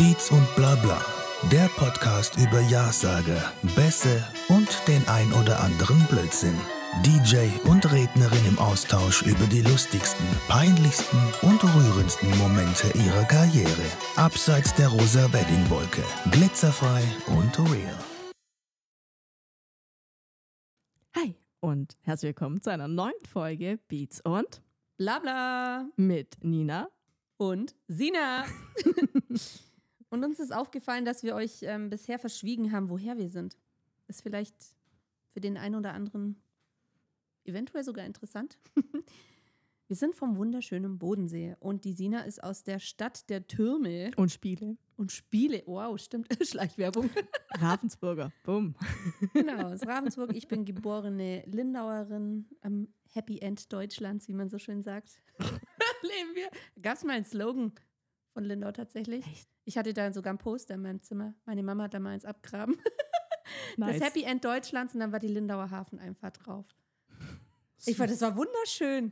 Beats und Blabla, der Podcast über Ja-Sage, Bässe und den ein oder anderen Blödsinn. DJ und Rednerin im Austausch über die lustigsten, peinlichsten und rührendsten Momente ihrer Karriere. Abseits der rosa Weddingwolke, glitzerfrei und real. Hi und herzlich willkommen zu einer neuen Folge Beats und Blabla mit Nina. und Sina. und uns ist aufgefallen, dass wir euch ähm, bisher verschwiegen haben, woher wir sind. Ist vielleicht für den einen oder anderen eventuell sogar interessant. wir sind vom wunderschönen Bodensee und die Sina ist aus der Stadt der Türme Und Spiele. und Spiele. Wow, stimmt. Schleichwerbung. Ravensburger. Bumm. genau, aus Ravensburg. Ich bin geborene Lindauerin am Happy End Deutschlands, wie man so schön sagt. Leben wir. Gab es mal einen Slogan von Lindau tatsächlich? Echt? Ich hatte da sogar ein Poster in meinem Zimmer. Meine Mama hat da mal eins abgraben. Nice. Das Happy End Deutschlands und dann war die Lindauer Hafeneinfahrt drauf. Ich fand, das war wunderschön.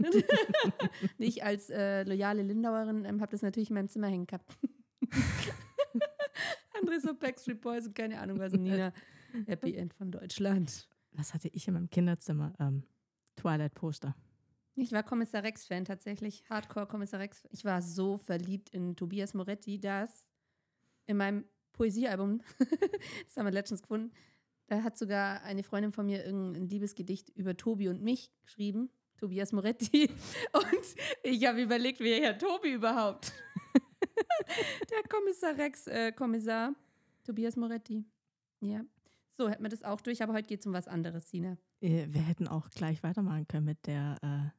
ich als äh, loyale Lindauerin ähm, habe das natürlich in meinem Zimmer hängen gehabt. Andere so Backstreet Boys und keine Ahnung was. Nina, Happy End von Deutschland. Was hatte ich in meinem Kinderzimmer? Ähm, Twilight-Poster. Ich war Kommissar Rex-Fan tatsächlich. Hardcore Kommissar Rex. Ich war so verliebt in Tobias Moretti, dass in meinem Poesiealbum, das haben wir letztens gefunden, da hat sogar eine Freundin von mir irgendein Liebesgedicht über Tobi und mich geschrieben. Tobias Moretti. Und ich habe überlegt, wer Herr Tobi überhaupt? Der Kommissar Rex, äh, Kommissar Tobias Moretti. Ja. So, hätten wir das auch durch, aber heute geht es um was anderes, Sina. Äh, Wir hätten auch gleich weitermachen können mit der äh,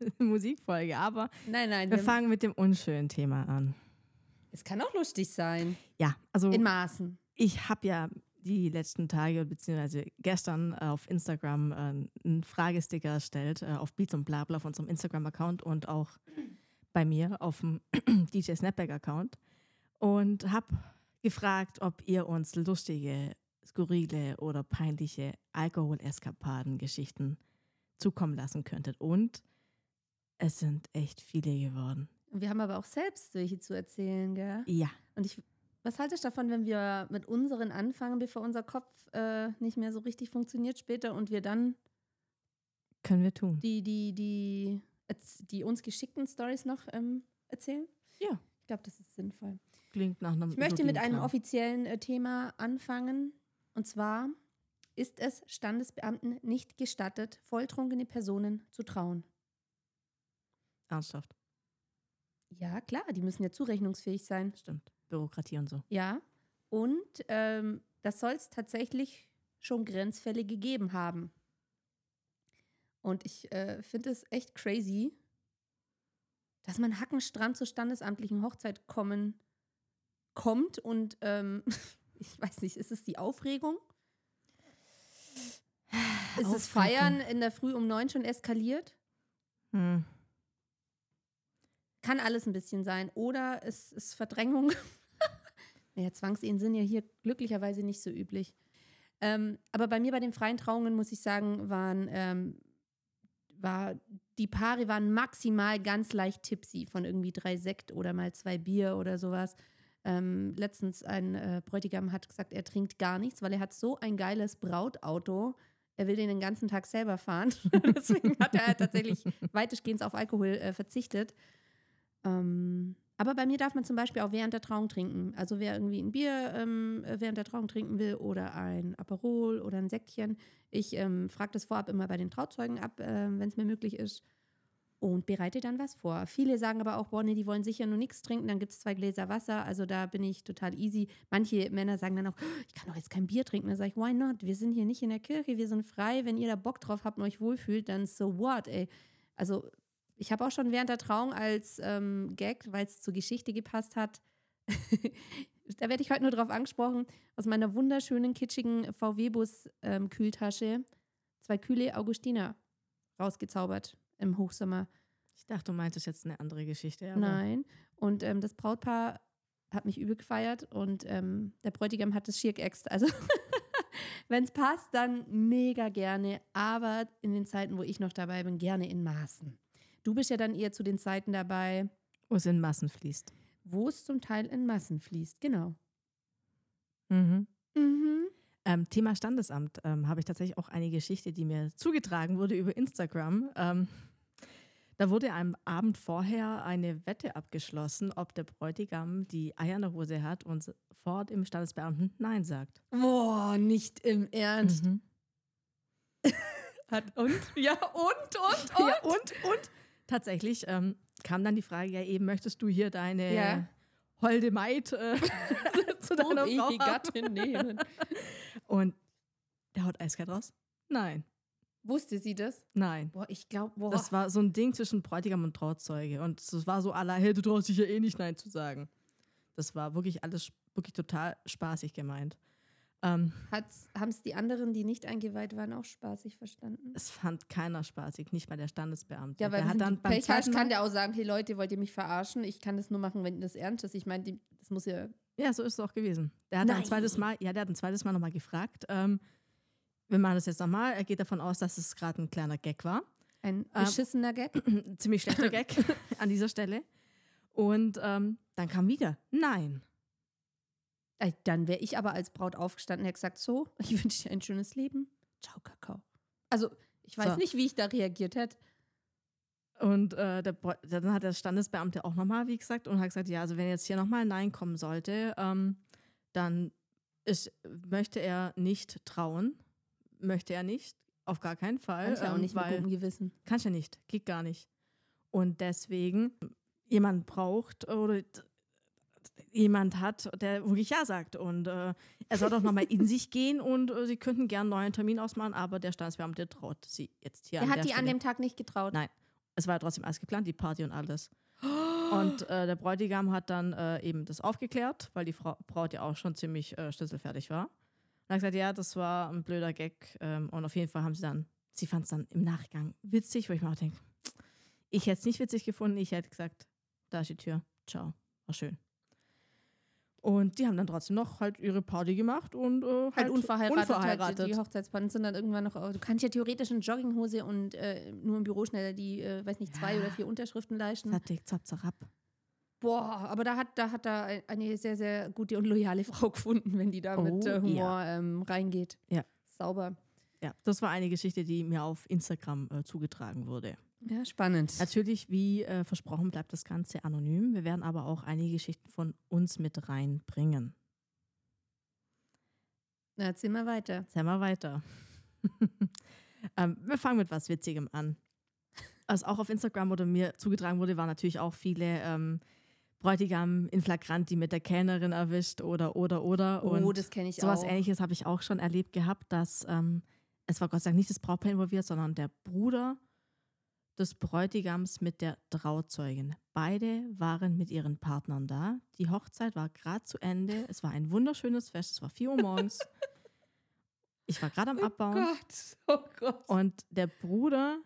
Musikfolge, aber Nein, nein, wir wir fangen mit dem unschönen Thema an. es kann auch lustig sein. Ja, also In Maßen. ich habe ja die letzten Tage beziehungsweise gestern auf Instagram äh, einen Fragesticker erstellt äh, auf Beats und Blabla auf unserem Instagram-Account und auch bei mir auf dem DJ Snapback-Account und habe gefragt, ob ihr uns lustige, skurrile oder peinliche Alkoholeskapaden-Geschichten zukommen lassen könntet. Und es sind echt viele geworden. Wir haben aber auch selbst welche zu erzählen, gell? Ja, Und ich, was haltest du davon, wenn wir mit unseren anfangen, bevor unser Kopf äh, nicht mehr so richtig funktioniert später und wir dann können wir tun. die, die, die, die uns geschickten Stories noch ähm, erzählen? Ja. Ich glaube, das ist sinnvoll. Klingt nach einem Ich möchte mit einem Plan. offiziellen äh, Thema anfangen. Und zwar ist es Standesbeamten nicht gestattet, volltrunkene Personen zu trauen. Ernsthaft. Ja, klar, die müssen ja zurechnungsfähig sein. Stimmt. Bürokratie und so. Ja, und ähm, das soll es tatsächlich schon Grenzfälle gegeben haben. Und ich äh, finde es echt crazy, dass man hackenstramm zur standesamtlichen Hochzeit kommen kommt und ähm, ich weiß nicht, ist es die Aufregung? Ist es Aufregung. Feiern in der Früh um neun schon eskaliert? Hm. Kann alles ein bisschen sein. Oder es ist Verdrängung. naja, Zwangsehen sind ja hier glücklicherweise nicht so üblich. Ähm, aber bei mir bei den freien Trauungen, muss ich sagen, waren, ähm, war, die Paare waren maximal ganz leicht tipsy von irgendwie drei Sekt oder mal zwei Bier oder sowas. Ähm, letztens ein äh, Bräutigam hat gesagt, er trinkt gar nichts, weil er hat so ein geiles Brautauto. Er will den den ganzen Tag selber fahren. Deswegen hat er tatsächlich weitestgehend auf Alkohol äh, verzichtet. Ähm, aber bei mir darf man zum Beispiel auch während der Trauung trinken. Also wer irgendwie ein Bier ähm, während der Trauung trinken will oder ein Aperol oder ein Säckchen. Ich ähm, frage das vorab immer bei den Trauzeugen ab, äh, wenn es mir möglich ist. Und bereite dann was vor. Viele sagen aber auch, boah, nee, die wollen sicher nur nichts trinken, dann gibt es zwei Gläser Wasser. Also da bin ich total easy. Manche Männer sagen dann auch, "Oh, ich kann doch jetzt kein Bier trinken. Da sage ich, why not? Wir sind hier nicht in der Kirche, wir sind frei. Wenn ihr da Bock drauf habt und euch wohlfühlt, dann so what, ey. Also ich habe auch schon während der Trauung als ähm, Gag, weil es zur Geschichte gepasst hat, da werde ich heute nur drauf angesprochen, aus meiner wunderschönen, kitschigen VW-Bus-Kühltasche zwei kühle Augustiner rausgezaubert im Hochsommer. Ich dachte, du meintest jetzt eine andere Geschichte. Nein. Und ähm, das Brautpaar hat mich übel gefeiert und ähm, der Bräutigam hat es schier geäxt. Also, wenn es passt, dann mega gerne. Aber in den Zeiten, wo ich noch dabei bin, gerne in Maßen. Du bist ja dann eher zu den Zeiten dabei, Wo es in Massen fließt. wo es zum Teil in Massen fließt. Genau. Mhm. Mhm. Ähm, Thema Standesamt ähm, habe ich tatsächlich auch eine Geschichte, die mir zugetragen wurde über Instagram. Ähm, da wurde am Abend vorher eine Wette abgeschlossen, ob der Bräutigam die Eier in der Hose hat und sofort im Standesbeamten Nein sagt. Boah, nicht im Ernst. Mhm. Hat und? Ja, und, und, und. Ja, und, und tatsächlich ähm, kam dann die Frage, ja eben, möchtest du hier deine Ja. holde Maid äh, zu deiner Um Frau die? Gattin nehmen. Und der haut eiskalt raus. Nein, Wusste sie das? nein. Boah, ich glaube. Das war so ein Ding zwischen Bräutigam und Trauzeuge. Und es war so aller, hey, du traust dich ja eh nicht Nein zu sagen. Das war wirklich alles wirklich total spaßig gemeint. Ähm, Haben es die anderen, die nicht eingeweiht waren, auch spaßig verstanden? es fand keiner spaßig, nicht mal der Standesbeamte. Ja, weil der hat dann beim Pech hast, kann der auch sagen, hey Leute, wollt ihr mich verarschen? Ich kann das nur machen, wenn das ernst ist. Ich meine, das muss ja... Ja, so ist es auch gewesen. Der hat ein zweites Mal, ja, der hat ein zweites Mal nochmal gefragt. Ähm, wir machen das jetzt nochmal. Er geht davon aus, dass es gerade ein kleiner Gag war. Ein Ähm, beschissener Gag. Ein ziemlich schlechter Gag an dieser Stelle. Und ähm, dann kam wieder, nein. Dann wäre ich aber als Braut aufgestanden und hätte gesagt, so, ich wünsche dir ein schönes Leben. Ciao, Kakao. Also, ich weiß So. nicht, wie ich da reagiert hätte. Und äh, der, dann hat der Standesbeamte auch nochmal, wie gesagt, und hat gesagt, ja, also wenn jetzt hier nochmal ein Nein kommen sollte, ähm, dann ist, möchte er nicht trauen. Möchte er nicht, auf gar keinen Fall. Kann ich ja auch ähm, nicht mit weil, gutem Gewissen. Kannst ja nicht, geht gar nicht. Und deswegen jemand braucht oder jemand hat, der wirklich Ja sagt. Und äh, er soll doch nochmal in sich gehen und äh, sie könnten gern einen neuen Termin ausmachen, aber der Standesbeamte traut sie jetzt hier Er an hat die an Stelle. dem Tag nicht getraut. Nein. Es war ja trotzdem alles geplant, die Party und alles. Und äh, der Bräutigam hat dann äh, eben das aufgeklärt, weil die Frau, Braut ja auch schon ziemlich äh, schlüsselfertig war. Und hat gesagt, ja, das war ein blöder Gag. Ähm, und auf jeden Fall haben sie dann, sie fand es dann im Nachgang witzig, wo ich mir auch denke, ich hätte es nicht witzig gefunden, ich hätte gesagt, da ist die Tür, ciao, war schön. Und die haben dann trotzdem noch halt ihre Party gemacht und äh, Halt unverheiratet. unverheiratet. Halt, die Hochzeitspannen sind dann irgendwann noch. Du kannst ja theoretisch in Jogginghose und äh, nur im Büro schneller die, äh, weiß nicht, zwei Ja. oder vier Unterschriften leisten. Fertig, zap, zap. Boah, aber da hat, da hat er ein- eine sehr, sehr gute und loyale Frau gefunden, wenn die da Oh, mit äh, Humor ja. ähm, reingeht. Ja. Sauber. Ja, das war eine Geschichte, die mir auf Instagram äh, zugetragen wurde. Ja, spannend. Natürlich, wie äh, versprochen, bleibt das Ganze anonym. Wir werden aber auch einige Geschichten von uns mit reinbringen. Na, erzähl mal weiter. Erzähl mal weiter. ähm, wir fangen mit was Witzigem an. Was auch auf Instagram oder mir zugetragen wurde, waren natürlich auch viele ähm, Bräutigam in Flagrant, die mit der Kellnerin erwischt oder, oder, oder. Oh, Und das kenne ich sowas auch. ähnliches habe ich auch schon erlebt gehabt, dass ähm, es war Gott sei Dank nicht das Brautpaar involviert, sondern der Bruder des Bräutigams mit der Trauzeugin. Beide waren mit ihren Partnern da. Die Hochzeit war gerade zu Ende. Es war ein wunderschönes Fest. Es war 4 Uhr morgens. Ich war gerade am Oh Abbauen. Gott, oh Gott. Und der Bruder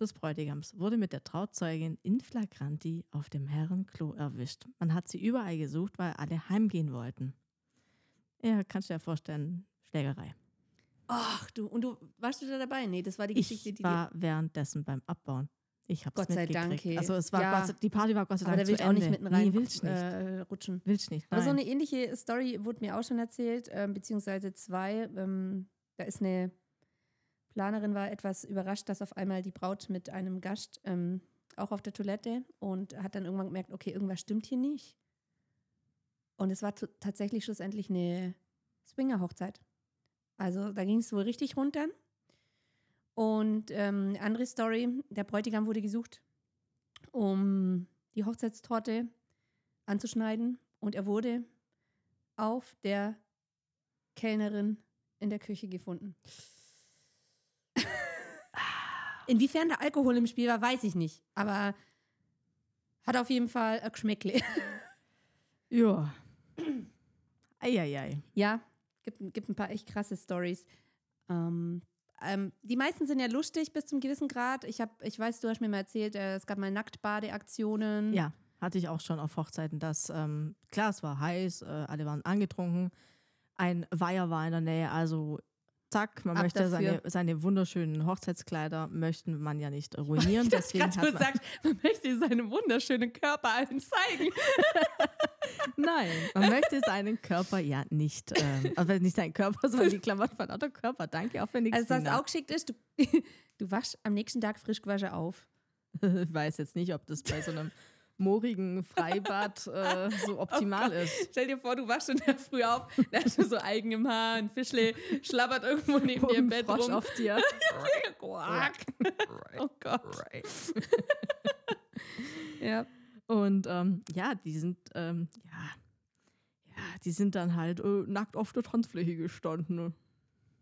des Bräutigams wurde mit der Trauzeugin in Flagranti auf dem Herrenklo erwischt. Man hat sie überall gesucht, weil alle heimgehen wollten. Ja, kannst du dir vorstellen, Schlägerei. Ach du, und du, warst du da dabei? Nee, das war die Geschichte, Ich die war währenddessen beim Abbauen. Ich hab's Gott sei. Dank, hey. Also es war Ja. Gott die Party war Gott sei Aber Dank da will ich auch nicht mitten rein Nee, willst nicht. äh, rutschen. willst nicht. Aber so nein. eine ähnliche Story wurde mir auch schon erzählt, ähm, beziehungsweise zwei. Ähm, da ist eine Planerin war etwas überrascht, dass auf einmal die Braut mit einem Gast ähm, auch auf der Toilette und hat dann irgendwann gemerkt, okay, irgendwas stimmt hier nicht. Und es war tatsächlich schlussendlich eine Swinger-Hochzeit. Also da ging es wohl richtig runter. Und ähm, andere Story, der Bräutigam wurde gesucht, um die Hochzeitstorte anzuschneiden. Und er wurde auf der Kellnerin in der Küche gefunden. Inwiefern der Alkohol im Spiel war, weiß ich nicht. Aber hat auf jeden Fall ein Geschmäckle. Ja. Eieiei. Ja, gibt, gibt ein paar echt krasse Stories. Ähm, ähm, die meisten sind ja lustig bis zum gewissen Grad. Ich, hab, ich weiß, du hast mir mal erzählt, äh, es gab mal Nacktbadeaktionen. Ja, hatte ich auch schon auf Hochzeiten, dass, ähm, klar, es war heiß, äh, alle waren angetrunken, ein Weiher war in der Nähe, also zack, man Ab möchte seine, seine wunderschönen Hochzeitskleider, möchten man ja nicht ruinieren. Das deswegen hat man, gesagt, man möchte seinen wunderschönen Körper allen zeigen. Nein, man möchte seinen Körper ja nicht, ähm, also nicht seinen Körper, sondern die Klamotten von Otto Körper. Danke, auch wenn nichts Also was auch geschickt ist, du, du waschst am nächsten Tag frisch gewaschen auf. Ich weiß jetzt nicht, ob das bei so einem moorigen Freibad äh, so optimal Oh ist. Stell dir vor, du wachst in der Früh auf, da hast du so Eigen im Haar, ein Fischle schlabbert irgendwo neben dir im Bett Frosch rum. auf dir. Quack. Oh Gott. Ja. Und ähm, ja, die sind, ähm, ja, ja, die sind dann halt äh, nackt auf der Tanzfläche gestanden.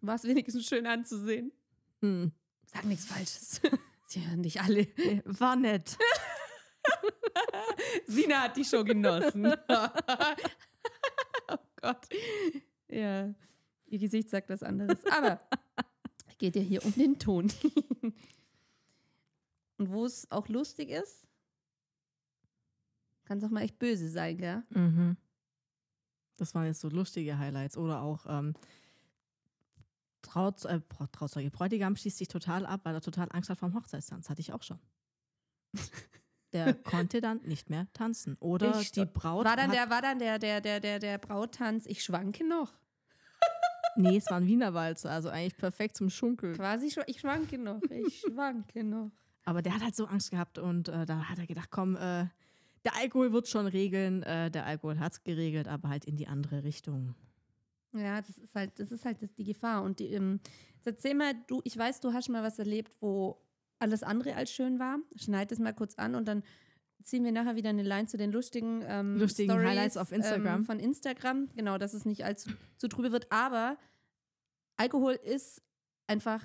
War es wenigstens schön anzusehen. Hm. Sag nichts Falsches. Sie hören dich alle. Nee, War nett. Sina hat die Show genossen. oh Gott. Ja, ihr Gesicht sagt was anderes. Aber es geht ja hier um den Ton. Und wo es auch lustig ist, kann es auch mal echt böse sein, gell? Mhm. Das waren jetzt so lustige Highlights. Oder auch ähm, Traut, äh, Trauzeuge, Bräutigam schießt sich total ab, weil er total Angst hat vom Hochzeitstanz. Hatte ich auch schon. Der konnte dann nicht mehr tanzen. Oder Ich- die Braut. War dann, der, war dann der, der, der, der, der Brauttanz, ich schwanke noch. Nee, es war ein Wienerwalzer, also eigentlich perfekt zum Schunkeln. Quasi, schw- ich schwanke noch, ich schwanke noch. Aber der hat halt so Angst gehabt und äh, da hat er gedacht, komm, äh, der Alkohol wird schon regeln. Äh, der Alkohol hat es geregelt, aber halt in die andere Richtung. Ja, das ist halt, das ist halt die Gefahr. Und die, ähm, erzähl mal, du, ich weiß, du hast mal was erlebt, wo alles andere als schön war. Schneid es mal kurz an und dann ziehen wir nachher wieder eine Line zu den lustigen, ähm, Lustigen Stories, Highlights auf Instagram. Ähm, von Instagram. Genau, dass es nicht allzu zu trübe wird. Aber Alkohol ist einfach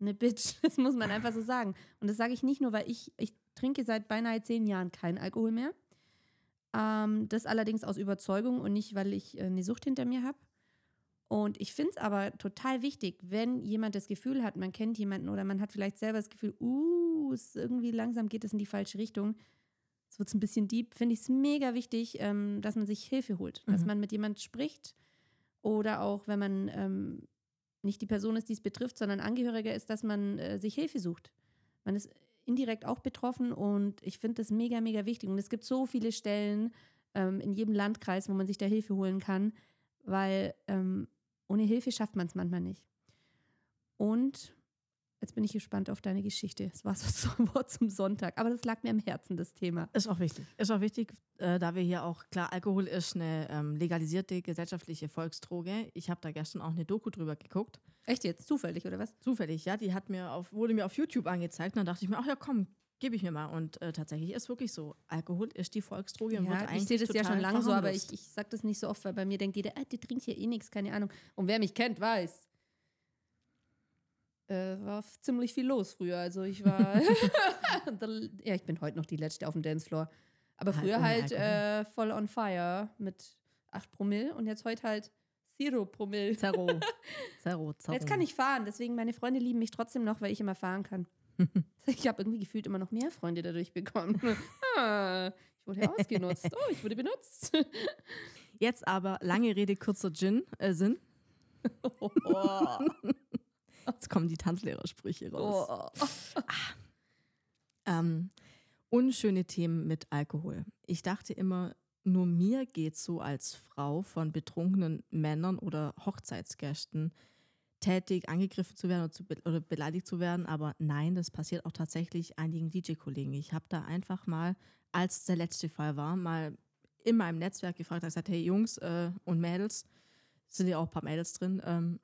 eine Bitch. Das muss man einfach so sagen. Und das sage ich nicht nur, weil ich, ich trinke seit beinahe zehn Jahren keinen Alkohol mehr. Ähm, das allerdings aus Überzeugung und nicht, weil ich äh, eine Sucht hinter mir habe. Und ich finde es aber total wichtig, wenn jemand das Gefühl hat, man kennt jemanden oder man hat vielleicht selber das Gefühl, uh, es irgendwie langsam geht es in die falsche Richtung. Es wird ein bisschen deep, finde ich es mega wichtig, ähm, dass man sich Hilfe holt, dass Mhm. man mit jemand spricht oder auch, wenn man ähm, nicht die Person ist, die es betrifft, sondern Angehöriger ist, dass man äh, sich Hilfe sucht. Man ist indirekt auch betroffen und ich finde das mega, mega wichtig. Und es gibt so viele Stellen ähm, in jedem Landkreis, wo man sich da Hilfe holen kann, weil ähm, ohne Hilfe schafft man es manchmal nicht. Und jetzt bin ich gespannt auf deine Geschichte. Das war so ein Wort zum Sonntag, aber das lag mir am Herzen, das Thema. Ist auch wichtig. Ist auch wichtig, äh, da wir hier auch, klar, Alkohol ist eine ähm, legalisierte gesellschaftliche Volksdroge. Ich habe da gestern auch eine Doku drüber geguckt. Echt jetzt? Zufällig, oder was? Zufällig, ja. Die hat mir auf, wurde mir auf YouTube angezeigt. Und dann dachte ich mir, ach ja, komm, gebe ich mir mal. Und äh, tatsächlich ist wirklich so. Alkohol ist die Volksdroge und wird Ja, eigentlich ich sehe das ja schon lange so, aber ich, ich sage das nicht so oft, weil bei mir denkt jeder, ah, die trinkt hier eh nichts, keine Ahnung. Und wer mich kennt, weiß. Äh, war ziemlich viel los früher. Also ich war. ja, ich bin heute noch die Letzte auf dem Dancefloor. Aber früher ohne halt äh, voll on fire mit 8 Promille und jetzt heute halt Zero Promille. Zerro. Zerro, Zerro. Jetzt kann ich fahren, deswegen meine Freunde lieben mich trotzdem noch, weil ich immer fahren kann. ich habe irgendwie gefühlt immer noch mehr Freunde dadurch bekommen. ah, ich wurde ausgenutzt. Oh, ich wurde benutzt. Jetzt aber lange Rede, kurzer Gin, äh, Sinn. oh, Jetzt kommen die Tanzlehrersprüche raus. oh. Ähm, unschöne Themen mit Alkohol. Ich dachte immer, nur mir geht so als Frau von betrunkenen Männern oder Hochzeitsgästen tätig angegriffen zu werden oder, zu be oder beleidigt zu werden. Aber nein, das passiert auch tatsächlich einigen DJ-Kollegen. Ich habe da einfach mal, als der letzte Fall war, mal in meinem Netzwerk gefragt, habe gesagt, hey Jungs äh, und Mädels, sind ja auch ein paar Mädels drin, ähm,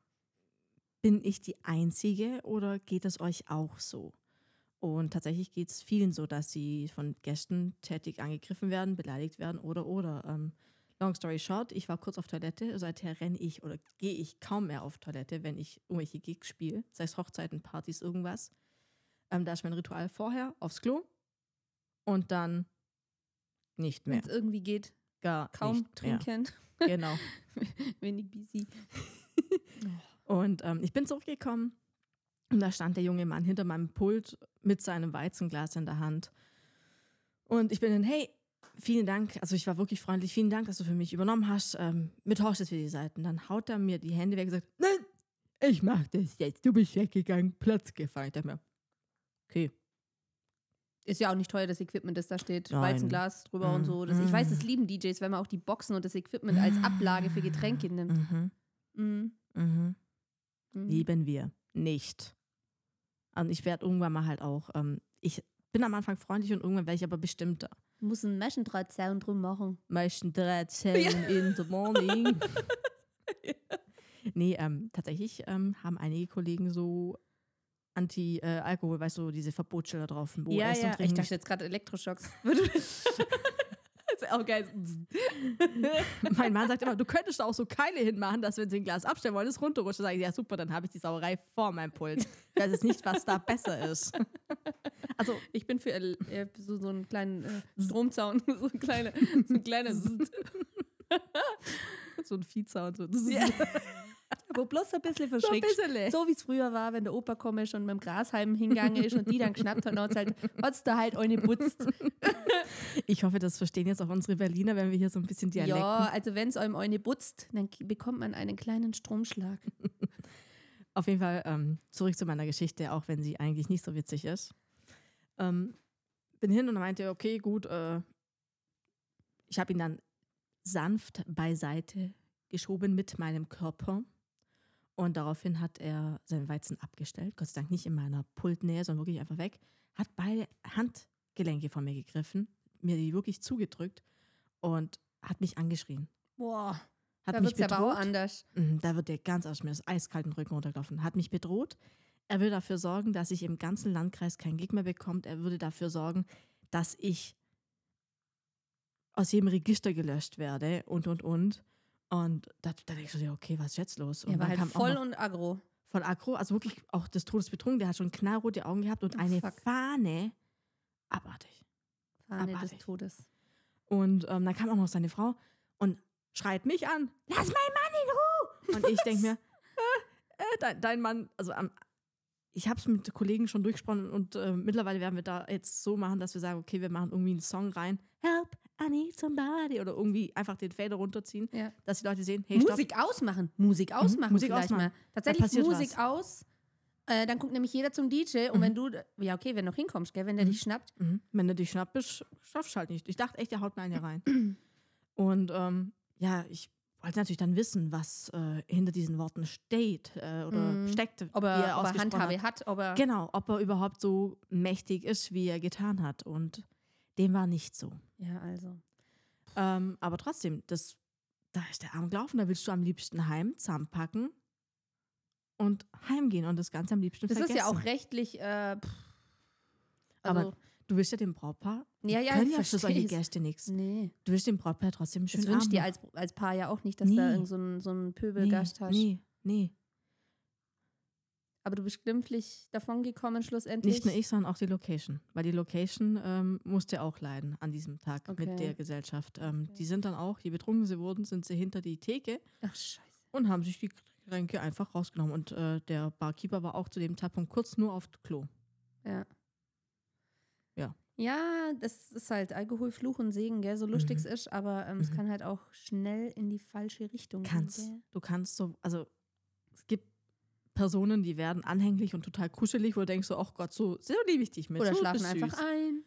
bin ich die Einzige oder geht es euch auch so? Und tatsächlich geht es vielen so, dass sie von Gästen tätig angegriffen werden, beleidigt werden oder oder. Ähm, long story short, ich war kurz auf Toilette, seither renne ich oder gehe ich kaum mehr auf Toilette, wenn ich irgendwelche Gigs spiele, sei es Hochzeiten, Partys, irgendwas. Ähm, da ist mein Ritual vorher aufs Klo und dann nicht Wenn mehr. es irgendwie geht, Gar kaum nicht mehr. trinken, Genau. wenig busy. Und ähm, ich bin zurückgekommen und da stand der junge Mann hinter meinem Pult mit seinem Weizenglas in der Hand. Und ich bin dann, hey, vielen Dank, also ich war wirklich freundlich, vielen Dank, dass du für mich übernommen hast. Ähm, mit Horst ist für die Seiten. Dann haut er mir die Hände weg und sagt, nein, ich mach das jetzt, du bist weggegangen, Platz gefallen. Ich dachte mir, okay. Ist ja auch nicht teuer, das Equipment, das da steht. Nein. Weizenglas drüber und Mm, so. Das, ich weiß, das mm. lieben DJs, wenn man auch die Boxen und das Equipment als Ablage für Getränke nimmt. Mhm. Mhm. Mhm. Mhm. Lieben wir nicht. Und ich werde irgendwann mal halt auch, ähm, ich bin am Anfang freundlich und irgendwann werde ich aber bestimmter. Muss einen Maschendrahtzaun drum machen. Meisten 13 in the morning. Nee, ähm, tatsächlich ähm, haben einige Kollegen so Anti-Alkohol, weißt du, diese Verbotsschilder drauf, wo ja, Essen ja. Ich dachte jetzt gerade Elektroschocks. auch geil. Mein Mann sagt immer, du könntest da auch so Keile hinmachen, dass wenn sie ein Glas abstellen wollen, es runterrutscht. Dann sage ich, ja super, dann habe ich die Sauerei vor meinem Pult. Ich weiß jetzt nicht, was da besser ist. Also, Ich bin für äh, so, so einen kleinen äh, Stromzaun. so ein kleiner, so ein kleiner so ein Viehzaun. So. Ja. Wo bloß ein bisschen So verschreckt. bisschen. So wie es früher war, wenn der Opa komme schon mit dem Grashalm hingegangen ist und die dann geschnappt hat und hat's halt, hat's da halt eine putzt. Ich hoffe, das verstehen jetzt auch unsere Berliner, wenn wir hier so ein bisschen Dialekten. Ja, also wenn es einem eine putzt, dann bekommt man einen kleinen Stromschlag. Auf jeden Fall ähm, zurück zu meiner Geschichte, auch wenn sie eigentlich nicht so witzig ist. Ähm, bin hin und meinte, okay, gut, äh, ich habe ihn dann sanft beiseite geschoben mit meinem Körper. Und daraufhin hat er seinen Weizen abgestellt, Gott sei Dank nicht in meiner Pultnähe, sondern wirklich einfach weg, hat beide Handgelenke von mir gegriffen, mir die wirklich zugedrückt und hat mich angeschrien. Boah, Hat da wird aber auch anders. Mhm, Da wird der ganz aus mir das eiskalten Rücken runtergelaufen. Hat mich bedroht. Er will dafür sorgen, dass ich im ganzen Landkreis keinen Gig mehr bekommt. Er würde dafür sorgen, dass ich aus jedem Register gelöscht werde und, und, und. Und da, da denke ich so, ja, okay, was ist jetzt los? Und Er war dann halt voll und aggro. voll aggro, also wirklich auch des Todes betrunken. Der hat schon knallrote Augen gehabt und Oh, eine fuck. Fahne. Abartig. Fahne Abartig. des Todes. Und ähm, dann kam auch noch seine Frau und schreit mich an. Lass meinen Mann in Ruhe! Und ich denke mir, äh, äh, dein, dein Mann, also am, ich habe es mit Kollegen schon durchgesprochen und äh, mittlerweile werden wir da jetzt so machen, dass wir sagen, okay, wir machen irgendwie einen Song rein. Help, I need somebody. Oder irgendwie einfach den Fader runterziehen, Ja. dass die Leute sehen, hey, stopp. Musik ausmachen. Musik ausmachen Musik vielleicht ausmachen. mal. Tatsächlich Musik was. aus. Äh, dann guckt nämlich jeder zum DJ und Mhm. wenn du, ja okay, wenn du noch hinkommst, gell, wenn der Mhm. dich schnappt, Mhm. Wenn du dich schnappt bist, schaffst du halt nicht. Ich dachte echt, der haut mir einen hier rein. Und ähm, ja, ich wollte natürlich dann wissen, was äh, hinter diesen Worten steht äh, oder Mhm. steckt, ob er, ob er Handhabe hat. hat, ob er. Genau, ob er überhaupt so mächtig ist, wie er getan hat. Und dem war nicht so. Ja, also. Ähm, aber trotzdem, das, da ist der Arm gelaufen, da willst du am liebsten heim, zusammenpacken und heimgehen und das Ganze am liebsten Das vergessen. ist ja auch rechtlich. Äh, pff, also, Aber Du willst ja dem Brautpaar, Ja, ja, können ja für solche versteh's. Gäste nichts. nee. Du willst dem Brautpaar trotzdem schön Das wünscht dir als, als Paar ja auch nicht, dass da Nie. irgend so ein, so ein nee, Pöbelgast hast. nee, nee. Aber du bist glimpflich davon gekommen, schlussendlich. Nicht nur ich, sondern auch die Location. Weil die Location ähm, musste auch leiden an diesem Tag Okay. mit der Gesellschaft. Ähm, Die sind dann auch, je betrunken sie wurden, sind sie hinter die Theke Ach, scheiße. und haben sich die Getränke einfach rausgenommen. Und äh, der Barkeeper war auch zu dem Zeitpunkt kurz nur auf Klo. Ja. Ja. Ja, das ist halt Alkohol, Fluch und Segen, gell? So lustig es Mhm. ist, aber ähm, es Mhm. kann halt auch schnell in die falsche Richtung Kannst. gehen. Gell? Du kannst so, also es gibt Personen, die werden anhänglich und total kuschelig, wo du denkst so, ach Gott, so, so liebe ich dich mit. Oder so schlafen einfach süß. ein.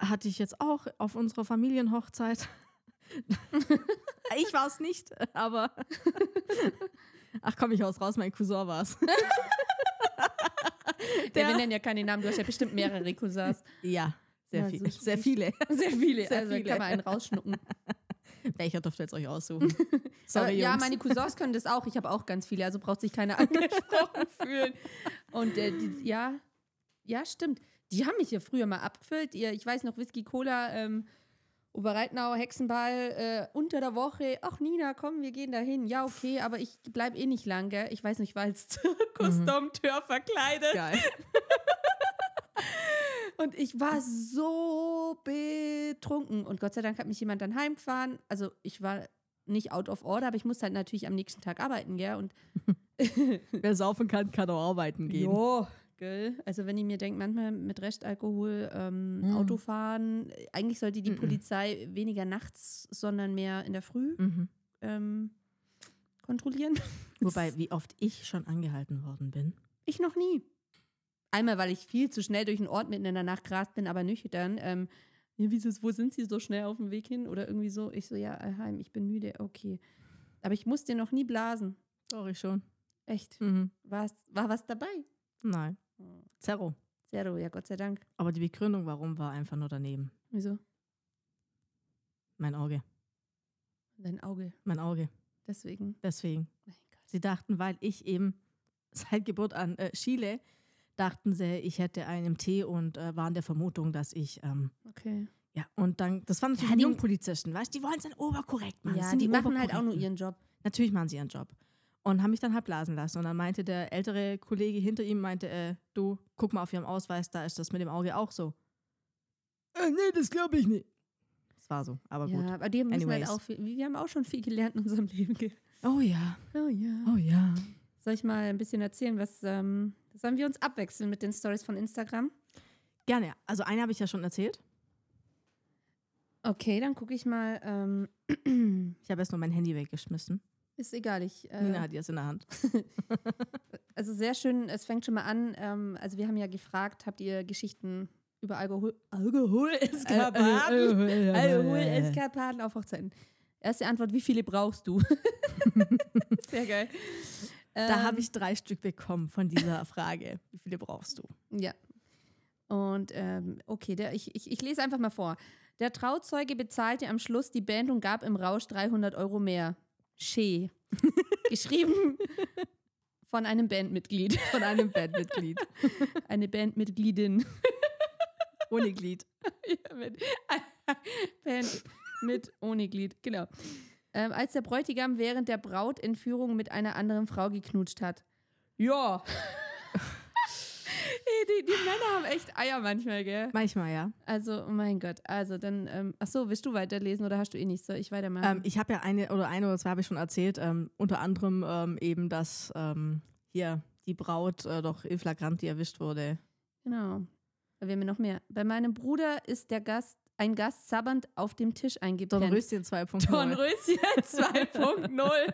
Hatte ich jetzt auch auf unserer Familienhochzeit. ich war es nicht, aber ach komm, ich aus raus, mein Cousin war es. Der, wir nennen ja keine Namen, du hast ja bestimmt mehrere Cousins. Ja, sehr, Ja, viel, so sehr viele. Sehr viele, Sehr also viele. kann man einen rausschnucken. Welcher dürft ihr jetzt euch aussuchen? Sorry, ja, Jungs. meine Cousins können das auch. Ich habe auch ganz viele, also braucht sich keiner angesprochen fühlen. Und äh, die, ja, ja, stimmt. Die haben mich hier früher mal abgefüllt. Ihr, ich weiß noch, Whisky Cola, ähm, Oberreitnau, Hexenball, äh, unter der Woche. Ach, Nina, komm, wir gehen da hin. Ja, okay, aber ich bleib eh nicht lang, gell? Ich weiß nicht, ich war als Zirkusdompteur verkleidet. Geil. Und ich war so betrunken. Und Gott sei Dank hat mich jemand dann heimgefahren. Also ich war nicht out of order, aber ich musste halt natürlich am nächsten Tag arbeiten, gell? Und Wer saufen kann, kann auch arbeiten gehen. Jo, gell? Also wenn ich mir denke, manchmal mit Restalkohol ähm, Mhm. Autofahren, eigentlich sollte die Mhm. Polizei weniger nachts, sondern mehr in der Früh Mhm. ähm, kontrollieren. Wobei, wie oft ich schon angehalten worden bin. Ich noch nie. Einmal, weil ich viel zu schnell durch den Ort mitten in der Nacht gerast bin, aber nüchtern. Ähm, ja, wieso, wo sind Sie so schnell auf dem Weg hin? Oder irgendwie so. Ich so, ja, heim, ich bin müde, okay. Aber ich musste noch nie blasen. Ich schon. Echt. Mhm. War's, war was dabei? Nein. Zerro. Zero, ja, Gott sei Dank. Aber die Begründung, warum, war einfach nur daneben. Wieso? Mein Auge. Dein Auge. Mein Auge. Deswegen. Deswegen. Sie dachten, weil ich eben seit Geburt an äh, schiele, dachten sie, ich hätte einen MT und äh, waren der Vermutung, dass ich, ähm, Okay. ja, und dann, das waren natürlich Ja, die die- Jungpolizisten, weißt du, die wollen es dann oberkorrekt machen. Ja, sind die, machen halt auch nur ihren Job. Natürlich machen sie ihren Job. Und haben mich dann halt blasen lassen. Und dann meinte der ältere Kollege hinter ihm, meinte, äh, du, guck mal auf ihrem Ausweis, da ist das mit dem Auge auch so. Äh, nee, das glaube ich nicht. Das war so, aber ja, gut. aber die müssen halt auch viel, wir haben auch schon viel gelernt in unserem Leben. Oh ja, Oh ja. oh ja. Soll ich mal ein bisschen erzählen, was ähm, sollen wir uns abwechseln mit den Stories von Instagram? Gerne. Also eine habe ich ja schon erzählt. Okay, dann gucke ich mal. Ähm, Ich habe erst nur mein Handy weggeschmissen. ist egal, ich. Nina Äh, hat es in der Hand. also sehr schön, es fängt schon mal an. Ähm, also wir haben ja gefragt, habt ihr Geschichten über Alkohol, Alkoholeskapaden, Äh, Alkoholeskapaden auf Hochzeiten? Erste Antwort: Wie viele brauchst du? sehr geil. Da Ähm, habe ich drei Stück bekommen von dieser Frage. Wie viele brauchst du? Ja. Und ähm, okay, der, ich, ich, ich lese einfach mal vor. Der Trauzeuge bezahlte am Schluss die Band und gab im Rausch 300 Euro mehr. Schee. Geschrieben von einem Bandmitglied. Von einem Bandmitglied. Eine Bandmitgliedin. Ohne Glied. ja, mit, Band mit ohne Glied, genau. Ähm, als der Bräutigam während der Brautentführung mit einer anderen Frau geknutscht hat. Ja. Die, die Männer haben echt Eier manchmal, gell? Manchmal, ja. Also, oh mein Gott. Also, dann, ähm, ach so, willst du weiterlesen oder hast du eh nicht? Soll ich weitermachen? Ähm, ich habe ja eine oder eine oder zwei habe ich schon erzählt. Ähm, unter anderem ähm, eben, dass ähm, hier die Braut äh, doch in flagranti erwischt wurde. genau. Wir haben noch mehr. Bei meinem Bruder ist der Gast, ein Gast sabbernd auf dem Tisch eingepennt. Dornröschen 2.0. Dornröschen 2.0.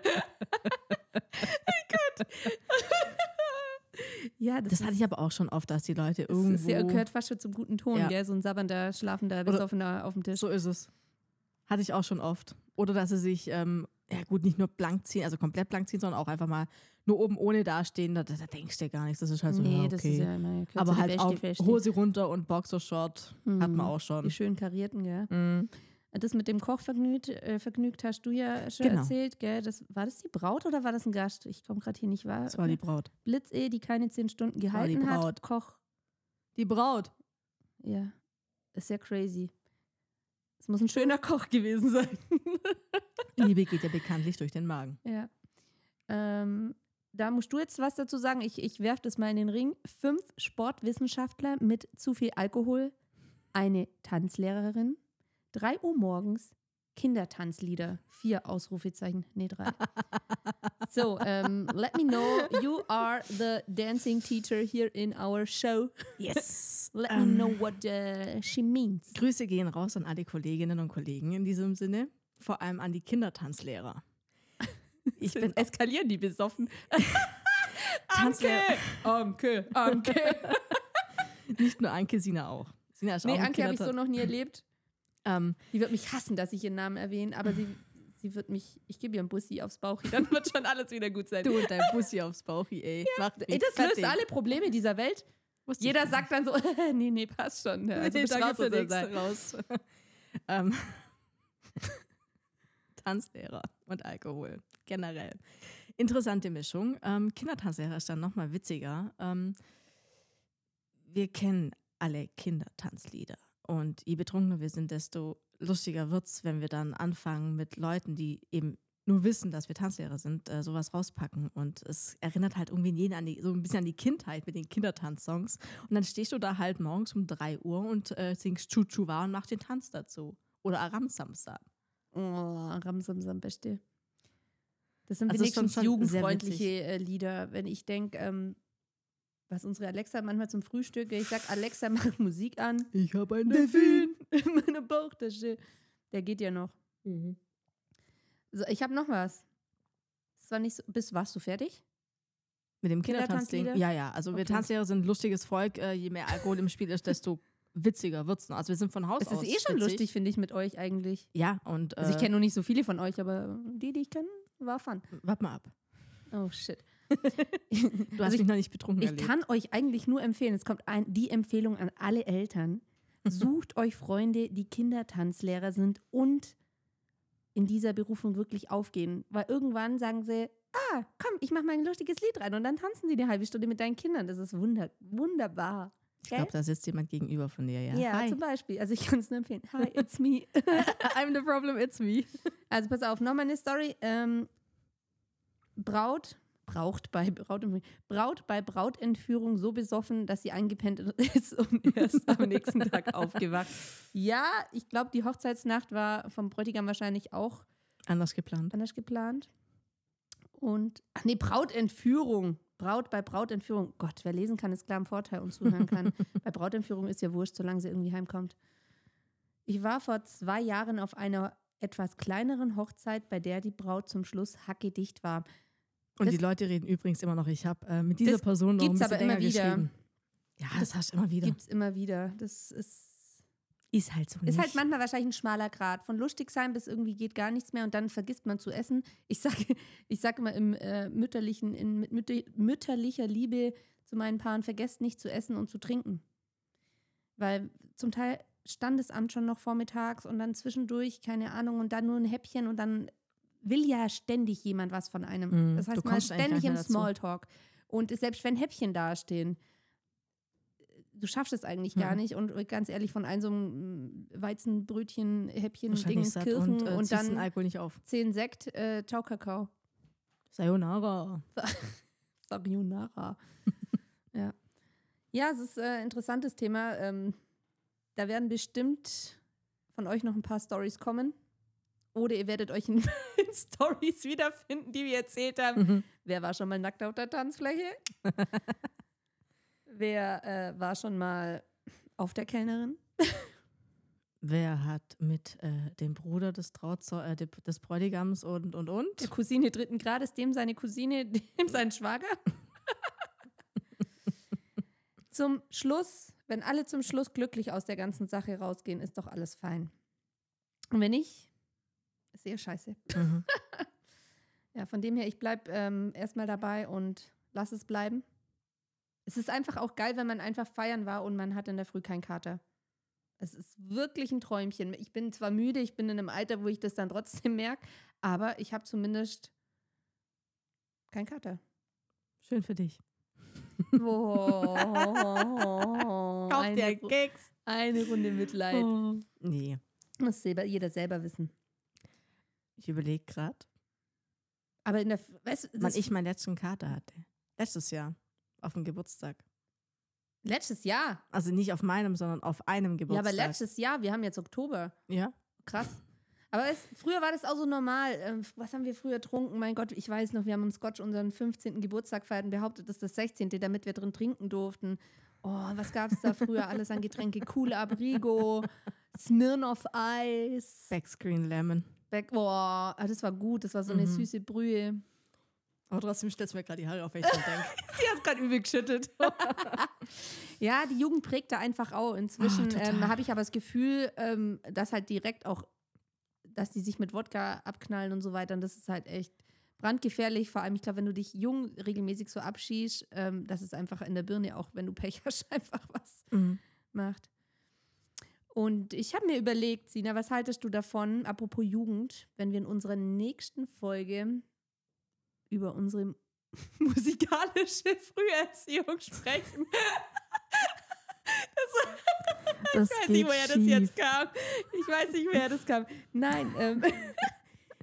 ja, das, Das hatte ich aber auch schon oft, dass die Leute das irgendwo... ist ja, gehört fast schon zum guten Ton, Ja. gell? So ein sabbernder, schlafender, besoffener auf dem Tisch. So ist es. Hatte ich auch schon oft. Oder dass sie sich, ähm, ja gut, nicht nur blank ziehen, also komplett blank ziehen, sondern auch einfach mal nur oben ohne dastehen. Da, da, denkst du dir gar nichts. Das ist halt so, nee, ja, okay. das ist ja immer aber halt auch. Hose runter und Boxershort hat Mhm. man auch schon. Die schön karierten, gell? Mhm. Das mit dem Koch vergnügt, äh, vergnügt hast du ja schon Genau. erzählt, gell? Das, war das die Braut oder war das ein Gast? Ich komme gerade hier nicht wahr. Das war die Braut. Blitz-E, die keine zehn Stunden war die gehalten hat. Braut. Koch, Die Braut. ja, ist ja crazy. Es muss ein schöner Koch gewesen sein. Liebe geht ja bekanntlich durch den Magen. ja. Ähm, da musst du jetzt was dazu sagen. Ich, ich werfe das mal in den Ring. Fünf Sportwissenschaftler mit zu viel Alkohol, eine Tanzlehrerin, drei Uhr morgens, Kindertanzlieder, vier Ausrufezeichen, nee, drei. so, ähm, let me know, you are the dancing teacher here in our show. Yes. Let me Ähm, know what uh, she means. Grüße gehen raus an alle Kolleginnen und Kollegen in diesem Sinne. Vor allem an die Kindertanzlehrer. Ich bin eskalieren die besoffen. Tanzlehrer. Anke, Anke. Nicht nur Anke, Sina auch. Sina ist Nee, auch Anke habe ich so noch nie erlebt. Ähm, Die wird mich hassen, dass ich ihren Namen erwähne, aber sie, sie wird mich, ich gebe ihr einen Bussi aufs Bauch, dann wird schon alles wieder gut sein. Du und dein Bussi aufs Bauchi, ey. Macht Ey, das löst alle Probleme dieser Welt. Wusste Jeder sagt dann so, nee, nee, passt schon. Ja, Also Nee, danke raus für nichts raus. ähm, Tanzlehrer und Alkohol, generell. Interessante Mischung. Ähm, Kindertanzlehrer ist dann nochmal witziger. Ähm, wir kennen alle Kindertanzlieder. Und je betrunkener wir sind, desto lustiger wird es, wenn wir dann anfangen mit Leuten, die eben nur wissen, dass wir Tanzlehrer sind, äh, sowas rauspacken. Und es erinnert halt irgendwie jeden an die, so ein bisschen an die Kindheit mit den Kindertanzsongs. Und dann stehst du da halt morgens um 3 Uhr und äh, singst Chuchuwa und machst den Tanz dazu. Oder Aram Samsa. Oh, Ramsamsam, beste. Das sind Also wenigstens jugendfreundliche äh, Lieder. Wenn ich denke, ähm, was unsere Alexa manchmal zum Frühstück, ich sag, Alexa, mach Musik an. Ich habe ein Delfin in meiner Bauchtasche. Der geht ja noch. So, ich habe noch was. Das war nicht so. Bist, warst du fertig? Mit dem Kindertanzding? Ja, ja. Also wir Okay. Tanzlehrer sind ein lustiges Volk. Äh, je mehr Alkohol im Spiel ist, desto witziger wird's. noch. Also wir sind von Haus Es aus ist eh schon witzig. lustig, finde ich, mit euch eigentlich. Ja, und äh, Also ich kenne noch nicht so viele von euch, aber die, die ich kenne, war fun. warte mal ab. Oh shit. Du hast Also ich- mich noch nicht betrunken Ich erlebt. kann euch eigentlich nur empfehlen, es kommt ein, die Empfehlung an alle Eltern. Sucht euch Freunde, die Kindertanzlehrer sind und in dieser Berufung wirklich aufgehen. Weil irgendwann sagen sie, ah, komm, ich mache mal ein lustiges Lied rein und dann tanzen sie eine halbe Stunde mit deinen Kindern. Das ist wunder wunderbar. Ich glaube, da sitzt jemand gegenüber von dir, ja. Ja, Hi. zum Beispiel. Also ich kann es nur empfehlen. Hi, it's me. I'm the problem, it's me. Also pass auf, nochmal eine Story. Ähm, Braut, braucht bei Braut, Braut bei Brautentführung so besoffen, dass sie eingepennt ist und erst am nächsten Tag aufgewacht. Ja, ich glaube, die Hochzeitsnacht war vom Bräutigam wahrscheinlich auch Anders geplant. anders geplant. Und, ach nee, Brautentführung. Braut bei Brautentführung. Gott, wer lesen kann, ist klar im Vorteil und zuhören kann. bei Brautentführung ist ja wurscht, solange sie irgendwie heimkommt. Ich war vor zwei Jahren auf einer etwas kleineren Hochzeit, bei der die Braut zum Schluss hackedicht war. Und Das- die Leute reden übrigens immer noch. Ich habe äh, mit dieser Das Person noch ein gibt's bisschen aber immer wieder. geschrieben. Ja, das, hast du immer wieder. Gibt es immer wieder. Das ist, Ist halt so ist nicht. halt manchmal wahrscheinlich ein schmaler Grad. Von lustig sein bis irgendwie geht gar nichts mehr und dann vergisst man zu essen. Ich sage ich sag immer im äh, mütterlichen, in mit mütter, mütterlicher Liebe zu meinen Paaren, vergesst nicht zu essen und zu trinken. Weil zum Teil Standesamt schon noch vormittags und dann zwischendurch, keine Ahnung, und dann nur ein Häppchen und dann will ja ständig jemand was von einem. Mm, das heißt, man ist ständig im. Smalltalk. Und selbst wenn Häppchen dastehen, du schaffst es eigentlich gar Mhm. nicht. Und ganz ehrlich, von einem so einem Weizenbrötchen, Häppchen, Wahrscheinlich Ding, satt Kirchen und, und, äh, den dann Alkohol nicht auf. zehn Sekt, äh, ciao Kakao. Sayonara. Sayonara. ja. Ja, es ist ein äh, interessantes Thema. Ähm, da werden bestimmt von euch noch ein paar Stories kommen. Oder ihr werdet euch in, in Stories wiederfinden, die wir erzählt haben. Mhm. Wer war schon mal nackt auf der Tanzfläche? Wer äh, war schon mal auf der Kellnerin? Wer hat mit äh, dem Bruder des, Trauzeu äh, de- des Bräutigams und, und, Der und? Cousine dritten Grades, dem seine Cousine, dem sein Schwager. zum Schluss, wenn alle zum Schluss glücklich aus der ganzen Sache rausgehen, ist doch alles fein. Und wenn nicht, ist eher scheiße. Mhm. Ja, von dem her, ich bleibe ähm, erstmal dabei und lass es bleiben. Es ist einfach auch geil, wenn man einfach feiern war und man hat in der Früh keinen Kater. Es ist wirklich ein Träumchen. Ich bin zwar müde, ich bin in einem Alter, wo ich das dann trotzdem merke, aber ich habe zumindest keinen Kater. Schön für dich. Oh, eine, Keks. eine Runde Mitleid. Oh. Nee, Muss selber, jeder selber wissen. Ich überlege gerade, Aber in der, weißt du, wann ich meinen letzten Kater hatte. Letztes Jahr. Auf dem Geburtstag. letztes Jahr. Also nicht auf meinem, sondern auf einem Ja, Geburtstag. aber letztes Jahr, wir haben jetzt Oktober. Ja? Krass. Aber es, früher war das auch so normal. Ähm, was haben wir früher getrunken? Mein Gott, ich weiß noch, wir haben im Scotch unseren 15. Geburtstag gefeiert und behauptet, das ist das 16., damit wir drin trinken durften. Oh, was gab es da früher alles an Getränke? Coole Abrigo, Smirnoff Eis. Backscreen Lemon. Back, oh, ah, das war gut. Das war so eine Mhm. süße Brühe. Aber trotzdem stellst du mir gerade die Haare auf, wenn ich dran denke. Sie hat gerade übel geschüttet. ja, die Jugend prägt da einfach auch. Inzwischen total. ähm, habe ich aber das Gefühl, ähm, dass halt direkt auch, dass die sich mit Wodka abknallen und so weiter. Und das ist halt echt brandgefährlich. Vor allem, ich glaube, wenn du dich jung regelmäßig so abschießt, ähm, das ist einfach in der Birne auch, wenn du Pech hast, einfach was Mhm. macht. Und ich habe mir überlegt, Sina, was haltest du davon, apropos Jugend, wenn wir in unserer nächsten Folge über unsere musikalische Früherziehung sprechen? Das Ich weiß nicht, woher das jetzt kam. Ich weiß nicht, woher das kam. Nein, ähm,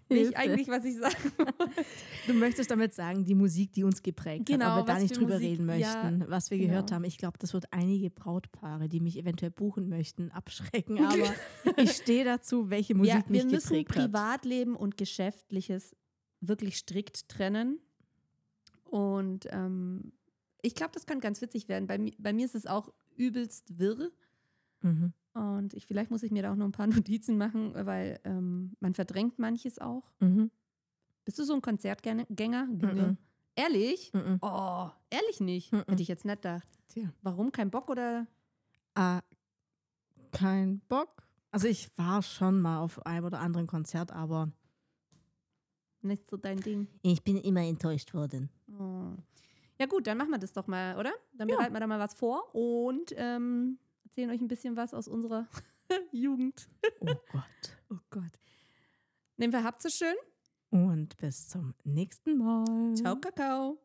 nicht eigentlich, was ich sagen wollte. Du möchtest damit sagen, die Musik, die uns geprägt Genau, hat, aber wir da nicht drüber Musik- reden ja, möchten, was wir genau. gehört haben. Ich glaube, das wird einige Brautpaare, die mich eventuell buchen möchten, abschrecken. Aber ich stehe dazu, welche Musik Ja, wir mich müssen geprägt hat. Privatleben und Geschäftliches wirklich strikt trennen. Und ähm, ich glaube, das kann ganz witzig werden. Bei, bei mir ist es auch übelst wirr. Mhm. Und ich, vielleicht muss ich mir da auch noch ein paar Notizen machen, weil ähm, man verdrängt manches auch. Mhm. Bist du so ein Konzertgänger? Mhm. Ehrlich? Mhm. Oh, ehrlich nicht. Mhm. Hätte ich jetzt nicht gedacht. Tja. Warum? Kein Bock oder? Äh, kein Bock. Also ich war schon mal auf einem oder anderen Konzert, aber Nicht so dein Ding. ich bin immer enttäuscht worden. Oh. Ja gut, dann machen wir das doch mal, oder? Dann Ja. bereiten wir da mal was vor und ähm, erzählen euch ein bisschen was aus unserer Jugend. Oh Gott. Oh Gott. Nehmen wir habt es schön. Und bis zum nächsten Mal. Ciao, Kakao.